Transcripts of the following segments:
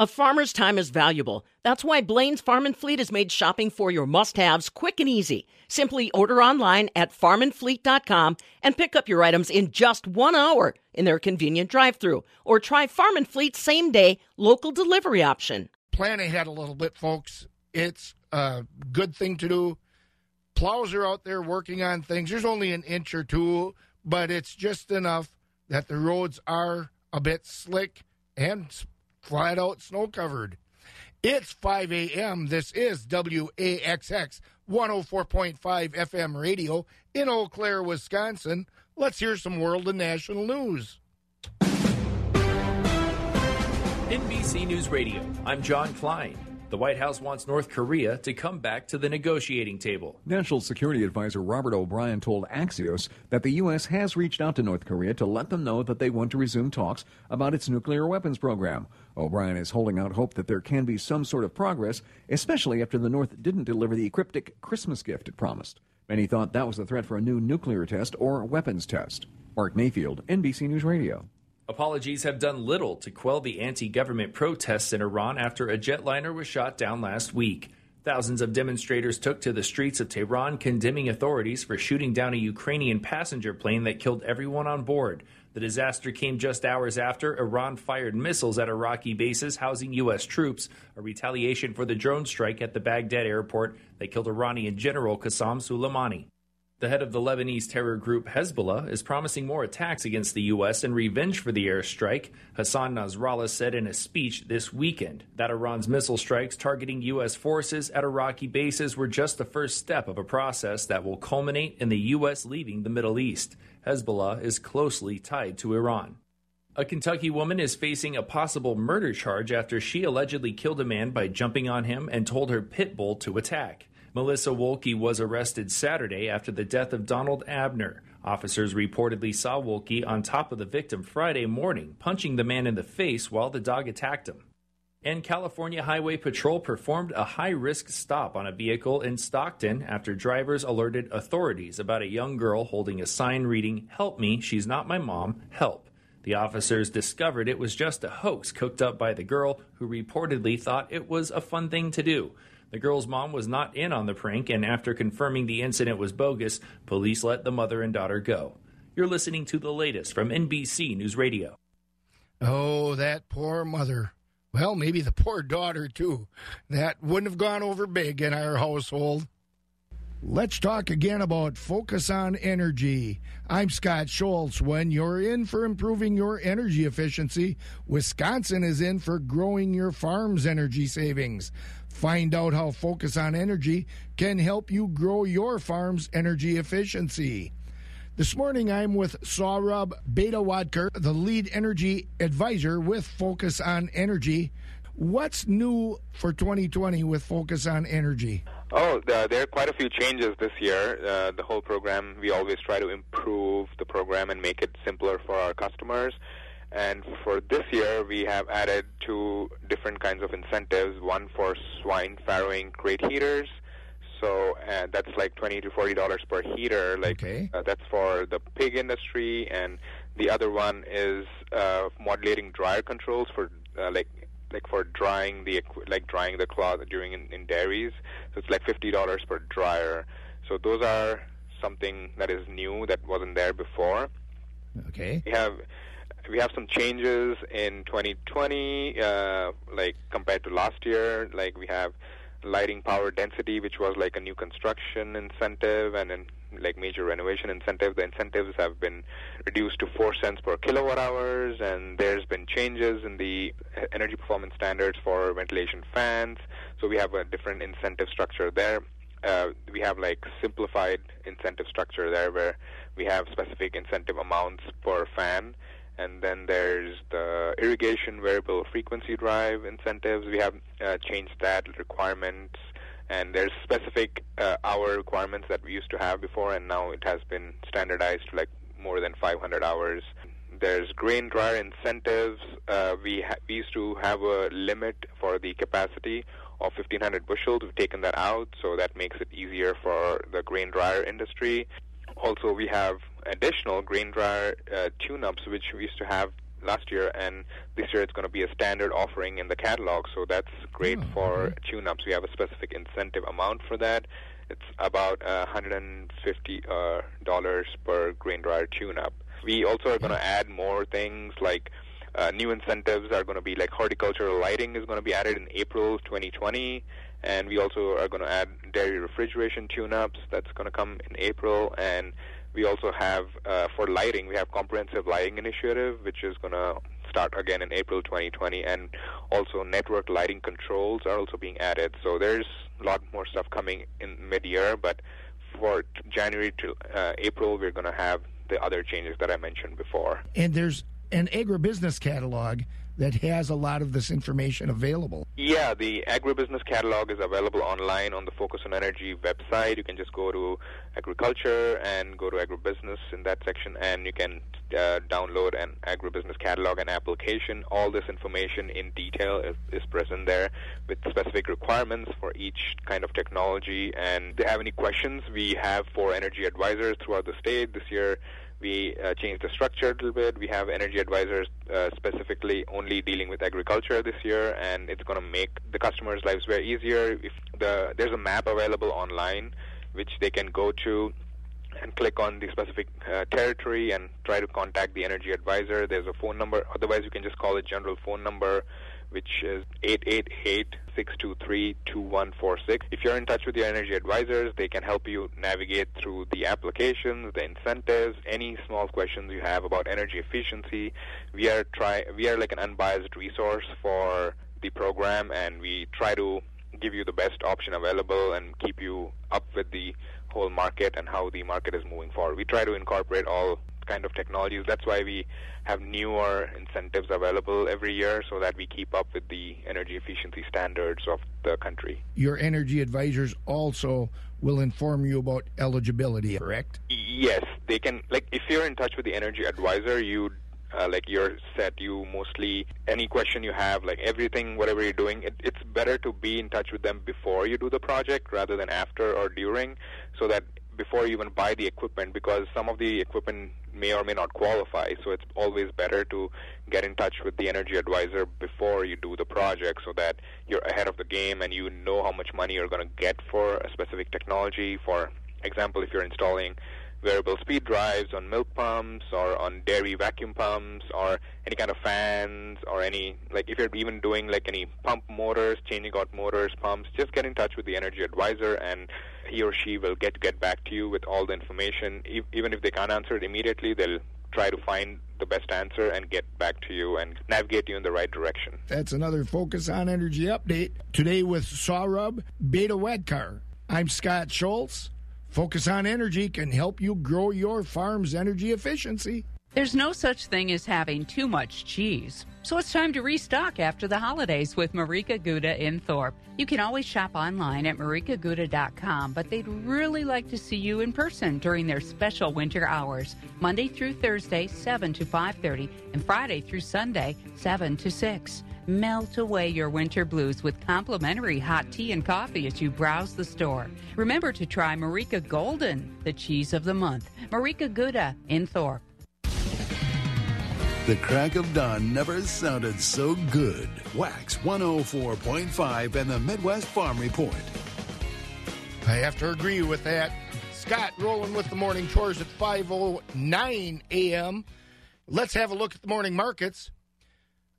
A farmer's time is valuable. That's why Blain's Farm and Fleet has made shopping for your must haves quick and easy. Simply order online at farmandfleet.com and pick up your items in just one hour in their convenient drive through. Or try Farm and Fleet's same day local delivery option. Plan ahead a little bit, folks. It's a good thing to do. Plows are out there working on things. There's only an inch or two, but it's just enough that the roads are a bit slick and flat out snow covered. It's 5 a.m. This is WAXX 104.5 FM radio in Eau Claire, Wisconsin. Let's hear some world and national news. NBC News Radio, I'm John Klein. The White House wants North Korea to come back to the negotiating table. National Security Advisor Robert O'Brien told Axios that the U.S. has reached out to North Korea to let them know that they want to resume talks about its nuclear weapons program. O'Brien is holding out hope that there can be some sort of progress, especially after the North didn't deliver the cryptic Christmas gift it promised. Many thought that was a threat for a new nuclear test or weapons test. Mark Mayfield, NBC News Radio. Apologies have done little to quell the anti government protests in Iran after a jetliner was shot down last week. Thousands of demonstrators took to the streets of Tehran condemning authorities for shooting down a Ukrainian passenger plane that killed everyone on board. The disaster came just hours after Iran fired missiles at Iraqi bases housing U.S. troops, a retaliation for the drone strike at the Baghdad airport that killed Iranian General Qasem Soleimani. The head of the Lebanese terror group Hezbollah is promising more attacks against the U.S. in revenge for the airstrike. Hassan Nasrallah said in a speech this weekend that Iran's missile strikes targeting U.S. forces at Iraqi bases were just the first step of a process that will culminate in the U.S. leaving the Middle East. Hezbollah is closely tied to Iran. A Kentucky woman is facing a possible murder charge after she allegedly killed a man by jumping on him and told her pit bull to attack. Melissa Wolke was arrested Saturday after the death of Donald Abner. Officers reportedly saw Wolke on top of the victim Friday morning, punching the man in the face while the dog attacked him. And California Highway Patrol performed a high risk stop on a vehicle in Stockton after drivers alerted authorities about a young girl holding a sign reading, Help me, she's not my mom, help. The officers discovered it was just a hoax cooked up by the girl who reportedly thought it was a fun thing to do. The girl's mom was not in on the prank, and after confirming the incident was bogus, police let the mother and daughter go. You're listening to the latest from NBC News Radio. Oh, that poor mother. Well, maybe the poor daughter, too. That wouldn't have gone over big in our household. Let's talk again about Focus on Energy. I'm Scott Schultz. When you're in for improving your energy efficiency, Wisconsin is in for growing your farm's energy savings. Find out how Focus on Energy can help you grow your farm's energy efficiency. This morning, I'm with Saurabh Bedawadkar, the lead energy advisor with Focus on Energy. What's new for 2020 with Focus on Energy? Oh, there are quite a few changes this year. Uh, the whole program, we always try to improve the program and make it simpler for our customers. And for this year, we have added two different kinds of incentives one for swine farrowing crate heaters. So uh, that's like twenty to forty dollars per heater. Like okay. uh, that's for the pig industry, and the other one is uh, modulating dryer controls for uh, like like for drying the like drying the cloth during in, in dairies. So it's like fifty dollars per dryer. So those are something that is new that wasn't there before. Okay. We have we have some changes in 2020, uh, like compared to last year. Like we have lighting power density, which was like a new construction incentive, and then like major renovation incentive. The incentives have been reduced to four cents per kilowatt hours, and there's been changes in the energy performance standards for ventilation fans. So we have a different incentive structure there. Uh, we have like simplified incentive structure there, where we have specific incentive amounts per fan. And then there's the irrigation variable frequency drive incentives. We have uh, changed that requirements and there's specific uh, hour requirements that we used to have before, and now it has been standardized to like more than 500 hours. There's grain dryer incentives. Uh, we ha- we used to have a limit for the capacity of 1,500 bushels. We've taken that out, so that makes it easier for the grain dryer industry. Also, we have additional grain dryer uh, tune-ups, which we used to have last year, and this year it's going to be a standard offering in the catalog. So that's great Oh, for okay. tune-ups. We have a specific incentive amount for that. It's about uh, 150 uh, dollars per grain dryer tune-up. We also are going to add more things like uh, new incentives are going to be like horticultural lighting is going to be added in April 2020, and we also are going to add dairy refrigeration tune-ups. That's going to come in April, and we also have uh, for lighting we have comprehensive lighting initiative, which is going to start again in April 2020, and also network lighting controls are also being added. So there's a lot more stuff coming in mid-year, but for t- January to uh, April, we're going to have the other changes that I mentioned before. And there's an agribusiness catalog that has a lot of this information available. Yeah, the agribusiness catalog is available online on the Focus on Energy website. You can just go to agriculture and go to agribusiness in that section, and you can uh, download an agribusiness catalog and application. All this information in detail is, is present there with specific requirements for each kind of technology. And if they have any questions, we have four energy advisors throughout the state this year. We uh, changed the structure a little bit. We have energy advisors uh, specifically only dealing with agriculture this year, and it's going to make the customers' lives very easier. If the there's a map available online, which they can go to and click on the specific uh, territory and try to contact the energy advisor. There's a phone number. Otherwise, you can just call a general phone number, which is 888-623-2146. If you're in touch with your energy advisors, they can help you navigate through the applications, the incentives, any small questions you have about energy efficiency. We are try we are like an unbiased resource for the program, and we try to give you the best option available and keep you up with the whole market and how the market is moving forward. We try to incorporate all kind of technologies. That's why we have newer incentives available every year so that we keep up with the energy efficiency standards of the country. Your energy advisors also will inform you about eligibility, correct? Yes, they can. Like, if you're in touch with the energy advisor, you uh, like you're set. You mostly any question you have, like everything, whatever you're doing, it, it's better to be in touch with them before you do the project rather than after or during, so that before you even buy the equipment, because some of the equipment may or may not qualify. So it's always better to get in touch with the energy advisor before you do the project, so that you're ahead of the game and you know how much money you're going to get for a specific technology. For example, if you're installing variable speed drives on milk pumps or on dairy vacuum pumps or any kind of fans or any like if you're even doing like any pump motors changing out motors pumps just get in touch with the energy advisor and he or she will get get back to you with all the information even if they can't answer it immediately they'll try to find the best answer and get back to you and navigate you in the right direction That's another Focus on Energy update. Today with Sawrub Beta Wedcar. I'm Scott Schultz. Focus on Energy can help you grow your farm's energy efficiency. There's no such thing as having too much cheese. So it's time to restock after the holidays with Marieke Gouda in Thorp. You can always shop online at mariekegouda.com, but they'd really like to see you in person during their special winter hours, Monday through Thursday, 7 to 5:30, and Friday through Sunday, 7 to 6. Melt away your winter blues with complimentary hot tea and coffee as you browse the store. Remember to try Marieke Golden, the cheese of the month. Marieke Gouda in Thorp. The crack of dawn never sounded so good. Wax 104.5 and the Midwest Farm Report. I have to agree with that. Scott rolling with the morning chores at 5:09 a.m. Let's have a look at the morning markets.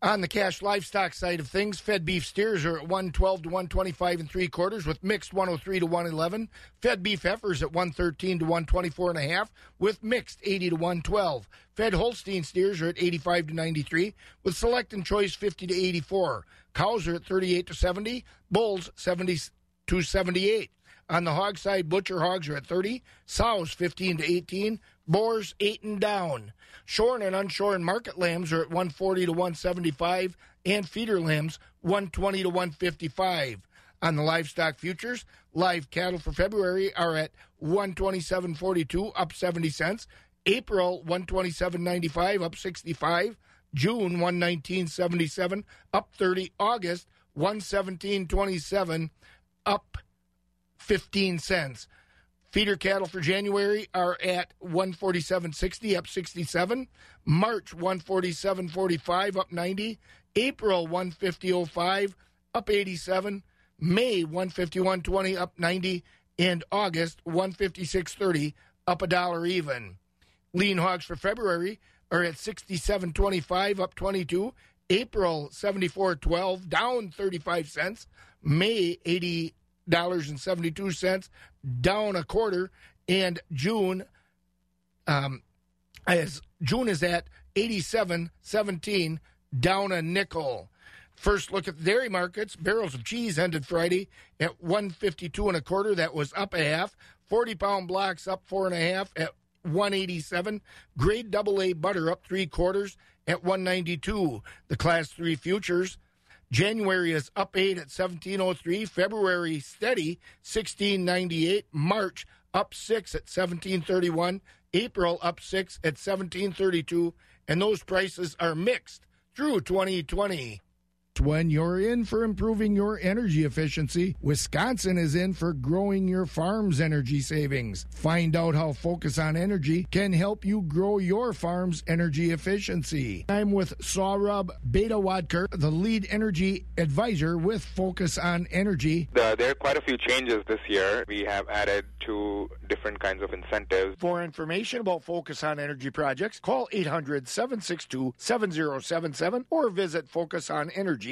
On the cash livestock side of things, fed beef steers are at 112 to 125 and three quarters, with mixed 103 to 111. Fed beef heifers at 113 to 124 and a half, with mixed 80 to 112. Fed Holstein steers are at 85 to 93, with select and choice 50 to 84. Cows are at 38 to 70, bulls 70 to 78. On the hog side, butcher hogs are at 30, sows 15 to 18, boars 8 and down. Shorn and unshorn market lambs are at 140 to 175, and feeder lambs 120 to 155. On the livestock futures, live cattle for February are at 127.42, up 70 cents. April 127.95, up 65. June 119.77, up 30. August 117.27, up 15 cents. Feeder cattle for January are at 147.60 up 67. March 147.45 up 90. April 150.05 up 87. May 151.20 up 90 and August 156.30 up a dollar even. Lean hogs for February are at 67.25 up 22. April 74.12 down 35 cents. May 80 dollars and 72 cents down a quarter and June um as June is at 87.17 down a nickel. First look at the dairy markets. Barrels of cheese ended Friday at 152 and a quarter. That was up a half. 40 pound blocks up four and a half at 187. Grade double A butter up three quarters at 192. The class three futures. January is up eight at 1703. February steady 1698. March up six at 1731. April up six at 1732. And those prices are mixed through 2020 when you're in for improving your energy efficiency, Wisconsin is in for growing your farm's energy savings. Find out how Focus on Energy can help you grow your farm's energy efficiency. I'm with Saurabh Betawadkar, the lead energy advisor with Focus on Energy. The, there are quite a few changes this year. We have added two different kinds of incentives. For information about Focus on Energy projects, call 800 762 7077 or visit Focus on Energy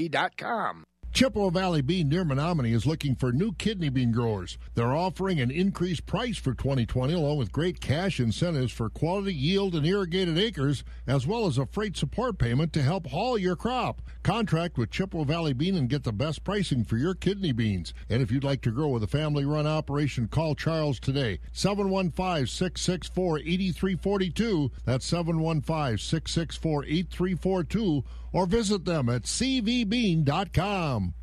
Chippewa Valley Bean near Menomonie is looking for new kidney bean growers. They're offering an increased price for 2020 along with great cash incentives for quality yield and irrigated acres as well as a freight support payment to help haul your crop. Contract with Chippewa Valley Bean and get the best pricing for your kidney beans. And if you'd like to grow with a family run operation, call Charles today. 715-664-8342. That's 715-664-8342 or visit them at cvbean.com.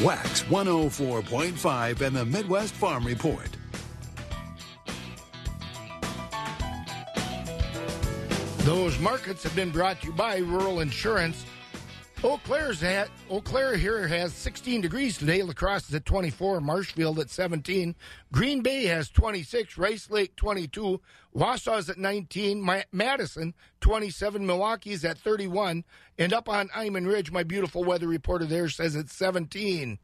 Wax 104.5 and the Midwest Farm Report. Those markets have been brought to you by Rural Insurance. Eau Claire's at Eau Claire here has 16 degrees today. La Crosse is at 24. Marshfield at 17. Green Bay has 26. Rice Lake 22. Wausau's at 19. My, Madison 27. Milwaukee's at 31. And up on Iman Ridge, my beautiful weather reporter there says it's 17.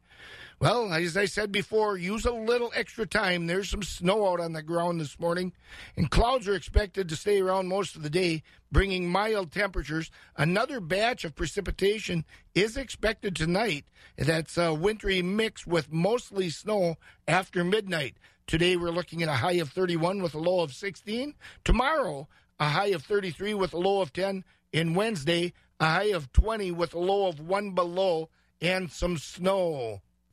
Well, as I said before, use a little extra time. There's some snow out on the ground this morning, and clouds are expected to stay around most of the day, bringing mild temperatures. Another batch of precipitation is expected tonight. That's a wintry mix with mostly snow after midnight. Today, we're looking at a high of 31 with a low of 16. Tomorrow, a high of 33 with a low of 10. In Wednesday, a high of 20 with a low of 1 below and some snow.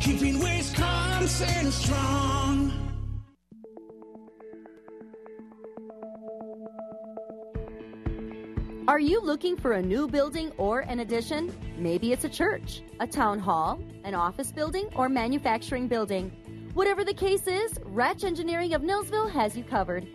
keeping Wisconsin strong. Are you looking for a new building or an addition? Maybe it's a church, a town hall, an office building, or manufacturing building. Whatever the case is, Ratch Engineering of Neillsville has you covered.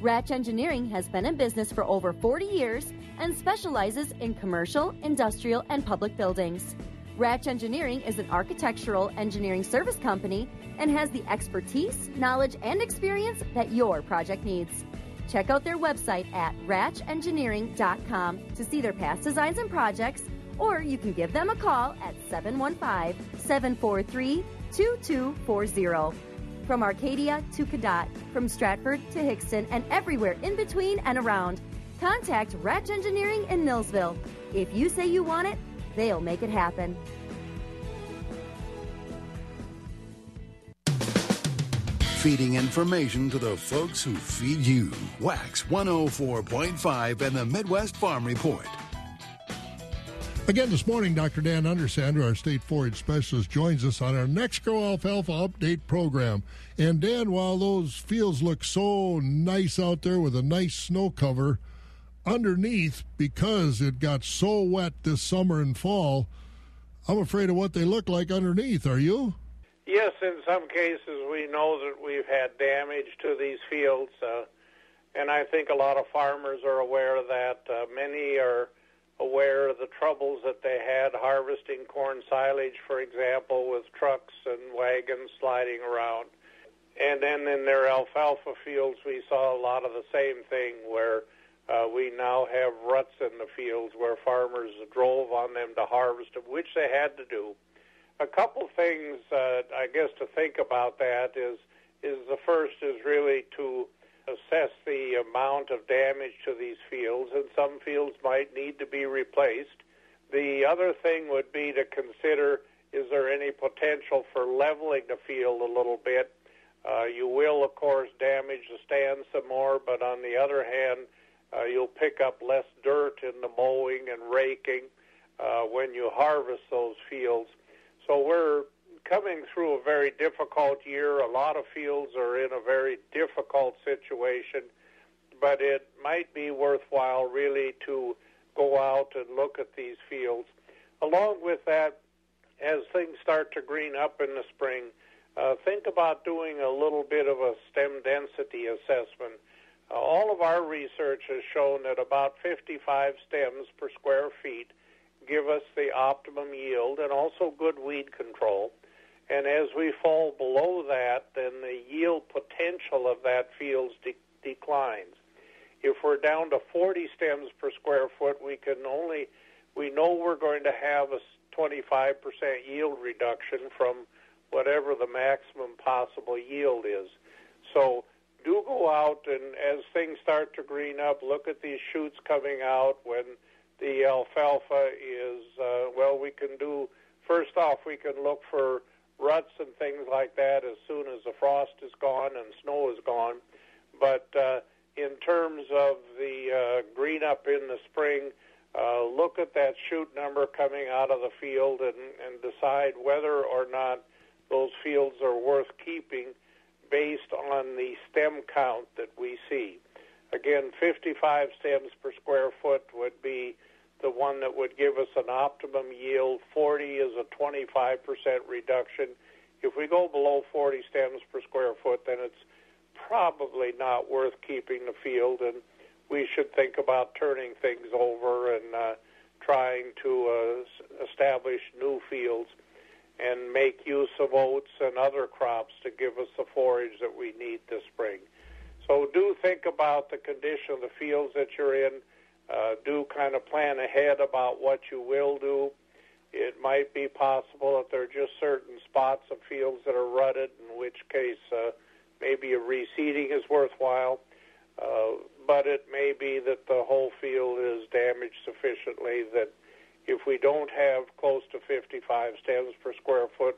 Ratch Engineering has been in business for over 40 years and specializes in commercial, industrial, and public buildings. Ratch Engineering is an architectural engineering service company and has the expertise, knowledge, and experience that your project needs. Check out their website at ratchengineering.com to see their past designs and projects, or you can give them a call at 715 743 2240. From Arcadia to Cadott, from Stratford to Hixton, and everywhere in between and around, contact Ratch Engineering in Neillsville. If you say you want it, they'll make it happen. Feeding information to the folks who feed you. Wax 104.5 and the Midwest Farm Report. Again this morning, Dr. Dan Undersander, our state forage specialist, joins us on our next Grow Alfalfa Update program. And Dan, while those fields look so nice out there with a nice snow cover, underneath, because it got so wet this summer and fall, I'm afraid of what they look like underneath. Are you? Yes, in some cases we know that we've had damage to these fields, uh, and I think a lot of farmers are aware of that. Uh, many are aware of the troubles that they had harvesting corn silage, for example, with trucks and wagons sliding around. And then in their alfalfa fields, we saw a lot of the same thing where uh, we now have ruts in the fields where farmers drove on them to harvest which they had to do. A couple things, uh, I guess, to think about that is is the first is really to assess the amount of damage to these fields, and some fields might need to be replaced. The other thing would be to consider is there any potential for leveling the field a little bit? Uh, you will, of course, damage the stand some more, but on the other hand, uh, you'll pick up less dirt in the mowing and raking uh, when you harvest those fields. So we're coming through a very difficult year. A lot of fields are in a very difficult situation, but it might be worthwhile really to go out and look at these fields. Along with that, as things start to green up in the spring, uh, think about doing a little bit of a stem density assessment. All of our research has shown that about 55 stems per square feet give us the optimum yield and also good weed control. And as we fall below that, then the yield potential of that field de- declines. If we're down to 40 stems per square foot, we can only we know we're going to have a 25% yield reduction from whatever the maximum possible yield is. So do go out and as things start to green up, look at these shoots coming out when the alfalfa is uh, well. We can do first off, we can look for ruts and things like that as soon as the frost is gone and snow is gone. But uh, in terms of the uh, green up in the spring, uh, look at that shoot number coming out of the field and, and decide whether or not those fields are worth keeping based on the stem count that we see. Again, 55 stems per square foot would be the one that would give us an optimum yield. 40 is a 25% reduction. If we go below 40 stems per square foot, then it's probably not worth keeping the field, and we should think about turning things over and uh, trying to uh, establish new fields and make use of oats and other crops to give us the forage that we need this spring. So do think about the condition of the fields that you're in uh, do kind of plan ahead about what you will do. It might be possible that there are just certain spots of fields that are rutted, in which case uh, maybe a reseeding is worthwhile. Uh, but it may be that the whole field is damaged sufficiently that if we don't have close to 55 stems per square foot,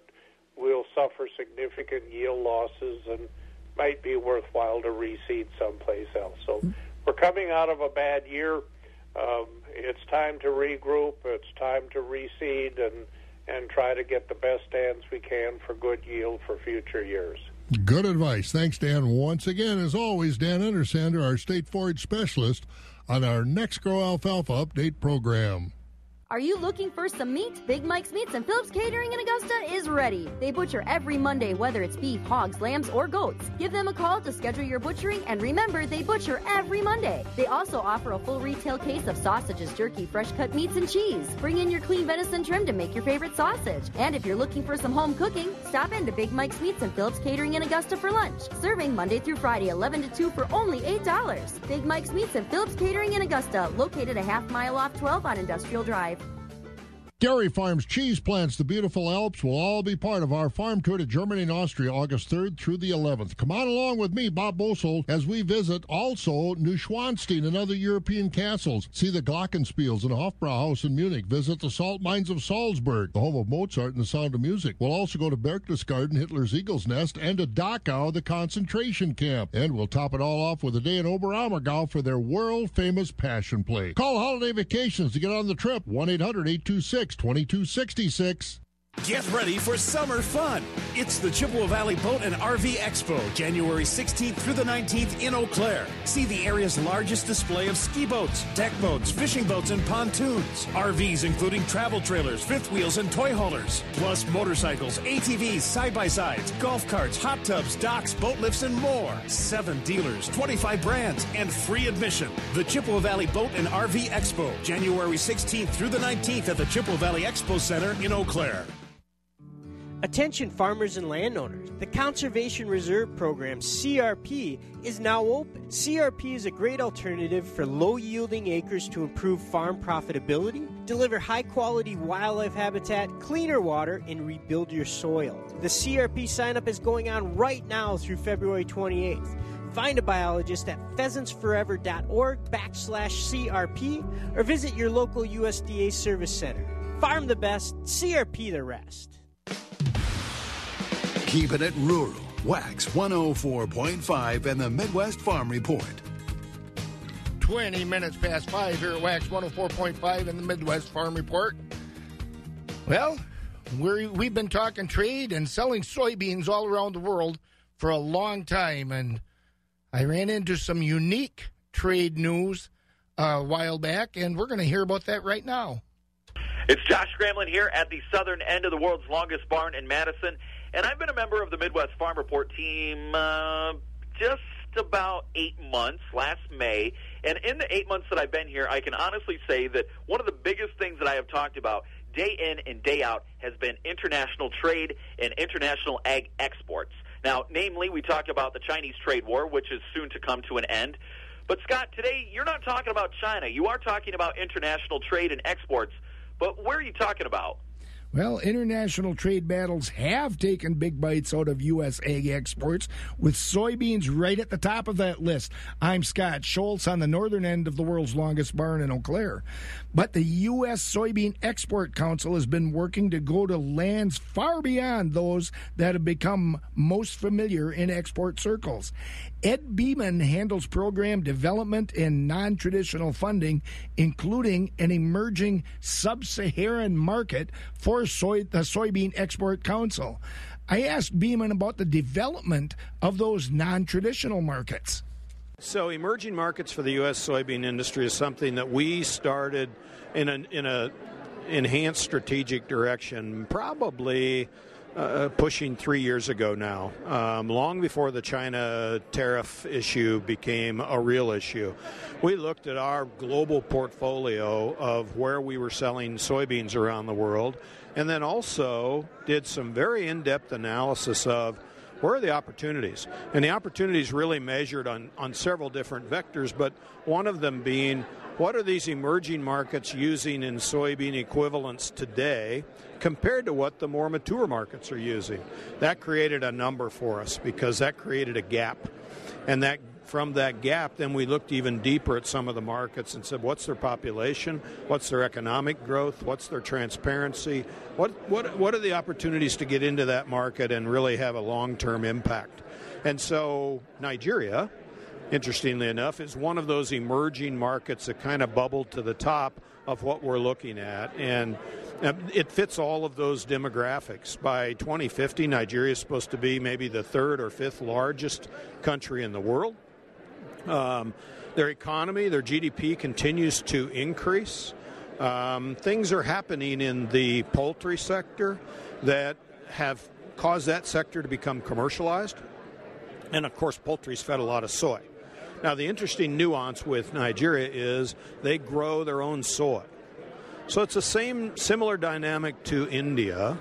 we'll suffer significant yield losses and might be worthwhile to reseed someplace else. So we're coming out of a bad year um, it's time to regroup. It's time to reseed and and try to get the best stands we can for good yield for future years. Good advice. Thanks, Dan. Once again, as always, Dan Undersander, our state forage specialist, on our next Grow Alfalfa Update program. Are you looking for some meat? Big Mike's Meats and Phillips Catering in Augusta is ready. They butcher every Monday, whether it's beef, hogs, lambs, or goats. Give them a call to schedule your butchering, and remember, they butcher every Monday. They also offer a full retail case of sausages, jerky, fresh cut meats, and cheese. Bring in your clean venison trim to make your favorite sausage. And if you're looking for some home cooking, stop in to Big Mike's Meats and Phillips Catering in Augusta for lunch. Serving Monday through Friday, 11 to 2 for only $8. Big Mike's Meats and Phillips Catering in Augusta, located a half mile off 12 on Industrial Drive. Dairy Farms, cheese plants, the beautiful Alps will all be part of our farm tour to Germany and Austria August 3rd through the 11th. Come on along with me, Bob Bosold, as we visit also Neuschwanstein and other European castles. See the Glockenspiels and Hofbrauhaus in Munich. Visit the salt mines of Salzburg, the home of Mozart and the sound of music. We'll also go to Berchtesgaden, Hitler's Eagle's Nest, and to Dachau, the concentration camp. And we'll top it all off with a day in Oberammergau for their world famous passion play. Call Holiday Vacations to get on the trip. 1 800 826 2266. Get ready for summer fun. It's the Chippewa Valley Boat and RV Expo, January 16th through the 19th in Eau Claire. See the area's largest display of ski boats, deck boats, fishing boats, and pontoons. RVs including travel trailers, fifth wheels, and toy haulers. Plus motorcycles, ATVs, side by sides, golf carts, hot tubs, docks, boat lifts, and more. Seven dealers, 25 brands, and free admission. The Chippewa Valley Boat and RV Expo, January 16th through the 19th at the Chippewa Valley Expo Center in Eau Claire. Attention farmers and landowners. The Conservation Reserve Program, CRP, is now open. CRP is a great alternative for low yielding acres to improve farm profitability, deliver high quality wildlife habitat, cleaner water, and rebuild your soil. The CRP sign up is going on right now through February 28th. Find a biologist at pheasantsforever.org backslash CRP or visit your local USDA service center. Farm the best, CRP the rest. Keeping it rural. Wax 104.5 and the Midwest Farm Report. 20 minutes past 5 here at Wax 104.5 and the Midwest Farm Report. Well, we're, we've been talking trade and selling soybeans all around the world for a long time, and I ran into some unique trade news uh, a while back, and we're going to hear about that right now. It's Josh Scramlin here at the southern end of the world's longest barn in Madison, and I've been a member of the Midwest Farm Report team uh, just about eight months, last May. And in the eight months that I've been here, I can honestly say that one of the biggest things that I have talked about day in and day out has been international trade and international ag exports. Now, namely, we talk about the Chinese trade war, which is soon to come to an end. But, Scott, today you're not talking about China. You are talking about international trade and exports. But where are you talking about? Well, international trade battles have taken big bites out of U.S. ag exports, with soybeans right at the top of that list. I'm Scott Schultz on the northern end of the world's longest barn in Eau Claire. But the U.S. Soybean Export Council has been working to go to lands far beyond those that have become most familiar in export circles. Ed Beeman handles program development and non traditional funding, including an emerging sub Saharan market for soy, the Soybean Export Council. I asked Beeman about the development of those non traditional markets. So, emerging markets for the U.S. soybean industry is something that we started in an in a enhanced strategic direction probably uh, pushing three years ago now, um, long before the China tariff issue became a real issue. We looked at our global portfolio of where we were selling soybeans around the world, and then also did some very in depth analysis of where are the opportunities? And the opportunities really measured on, on several different vectors, but one of them being what are these emerging markets using in soybean equivalents today compared to what the more mature markets are using? That created a number for us because that created a gap. And that from that gap, then we looked even deeper at some of the markets and said, what's their population? What's their economic growth? What's their transparency? What, what, what are the opportunities to get into that market and really have a long term impact? And so, Nigeria, interestingly enough, is one of those emerging markets that kind of bubbled to the top of what we're looking at. And it fits all of those demographics. By 2050, Nigeria is supposed to be maybe the third or fifth largest country in the world. Um, their economy, their GDP continues to increase. Um, things are happening in the poultry sector that have caused that sector to become commercialized. And of course, poultry's fed a lot of soy. Now, the interesting nuance with Nigeria is they grow their own soy. So it's the same similar dynamic to India,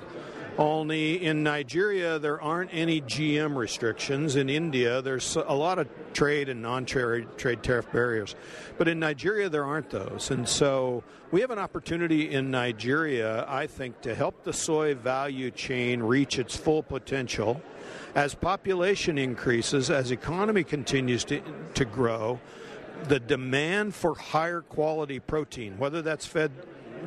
Only in Nigeria, there aren't any GM restrictions. In India, there's a lot of trade and non trade tariff barriers. But in Nigeria, there aren't those. And so we have an opportunity in Nigeria, I think, to help the soy value chain reach its full potential. As population increases, as economy continues to, to grow, the demand for higher quality protein, whether that's fed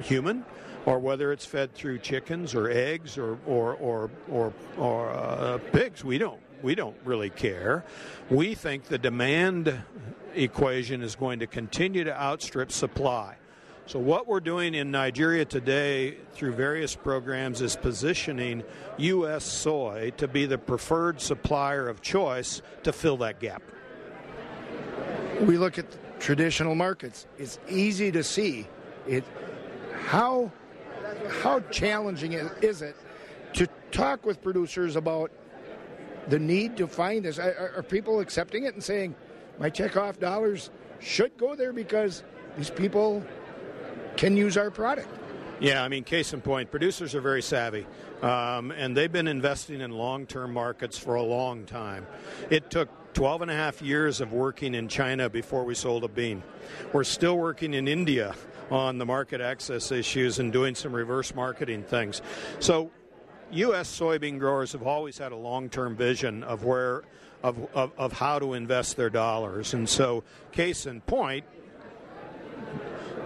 human or whether it's fed through chickens or eggs or or or or, or uh, pigs. We don't we don't really care. We think the demand equation is going to continue to outstrip supply. So, what we're doing in Nigeria today through various programs is positioning U.S. soy to be the preferred supplier of choice to fill that gap. We look at traditional markets. It's easy to see it. How how challenging is it to talk with producers about the need to find this? Are, are people accepting it and saying, my checkoff dollars should go there because these people can use our product? Yeah, I mean, case in point, producers are very savvy, um, and they've been investing in long term markets for a long time. It took 12 and a half years of working in China before we sold a bean. We're still working in India on the market access issues and doing some reverse marketing things. So, U.S. soybean growers have always had a long term vision of where. Of, of, of how to invest their dollars. And so, case in point,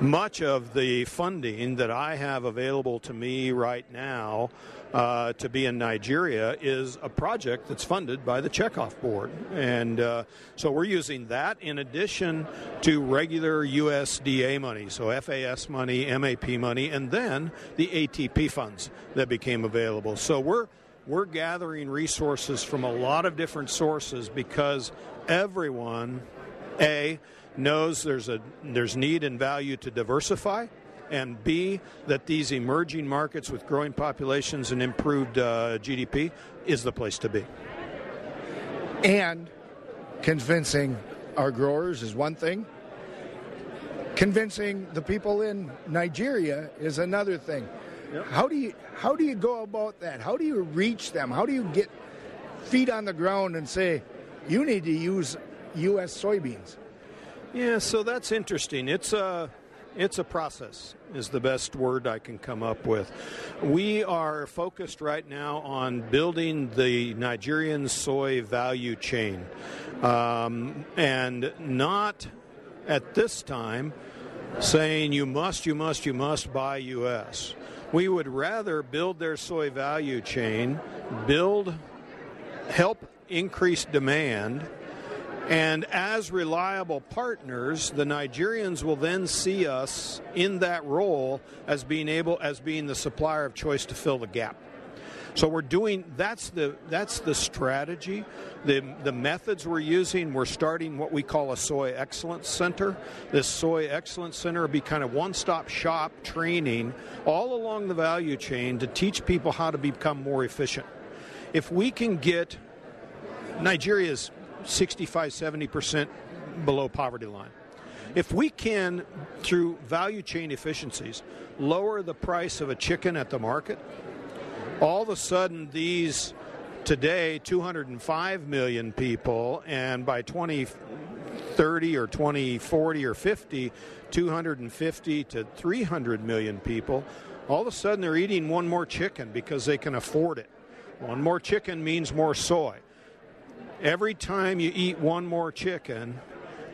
much of the funding that I have available to me right now uh, to be in Nigeria is a project that's funded by the Checkoff Board. And uh, so we're using that in addition to regular USDA money, so FAS money, MAP money, and then the ATP funds that became available. So we're we're gathering resources from a lot of different sources because everyone, A, knows there's a there's need and value to diversify and B, that these emerging markets with growing populations and improved uh, GDP is the place to be. And convincing our growers is one thing. Convincing the people in Nigeria is another thing. Yep. How do you how do you go about that? How do you reach them? How do you get feet on the ground and say you need to use U.S. soybeans? Yeah, so that's interesting. It's a it's a process is the best word I can come up with. We are focused right now on building the Nigerian soy value chain, um, and not at this time saying you must, you must, you must buy U.S. We would rather build their soy value chain, build, help increase demand and as reliable partners, the Nigerians will then see us in that role as being able as being the supplier of choice to fill the gap. So we're doing that's the that's the strategy, the the methods we're using. We're starting what we call a soy excellence center. This soy excellence center will be kind of one-stop shop training all along the value chain to teach people how to become more efficient. If we can get Nigeria's 65, 70% below poverty line. If we can, through value chain efficiencies, lower the price of a chicken at the market, all of a sudden these today 205 million people, and by 2030 or 2040 or 50, 250 to 300 million people, all of a sudden they're eating one more chicken because they can afford it. One more chicken means more soy every time you eat one more chicken,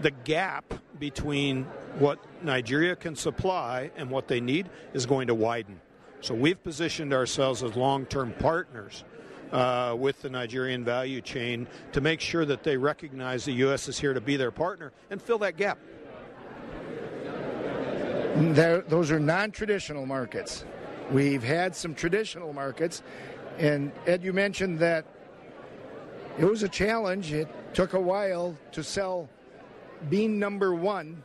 the gap between what Nigeria can supply and what they need is going to widen. So we've positioned ourselves as long term partners uh, with the Nigerian value chain to make sure that they recognize the U.S. is here to be their partner and fill that gap. There, those are non traditional markets. We've had some traditional markets. And Ed, you mentioned that it was a challenge. It took a while to sell bean number one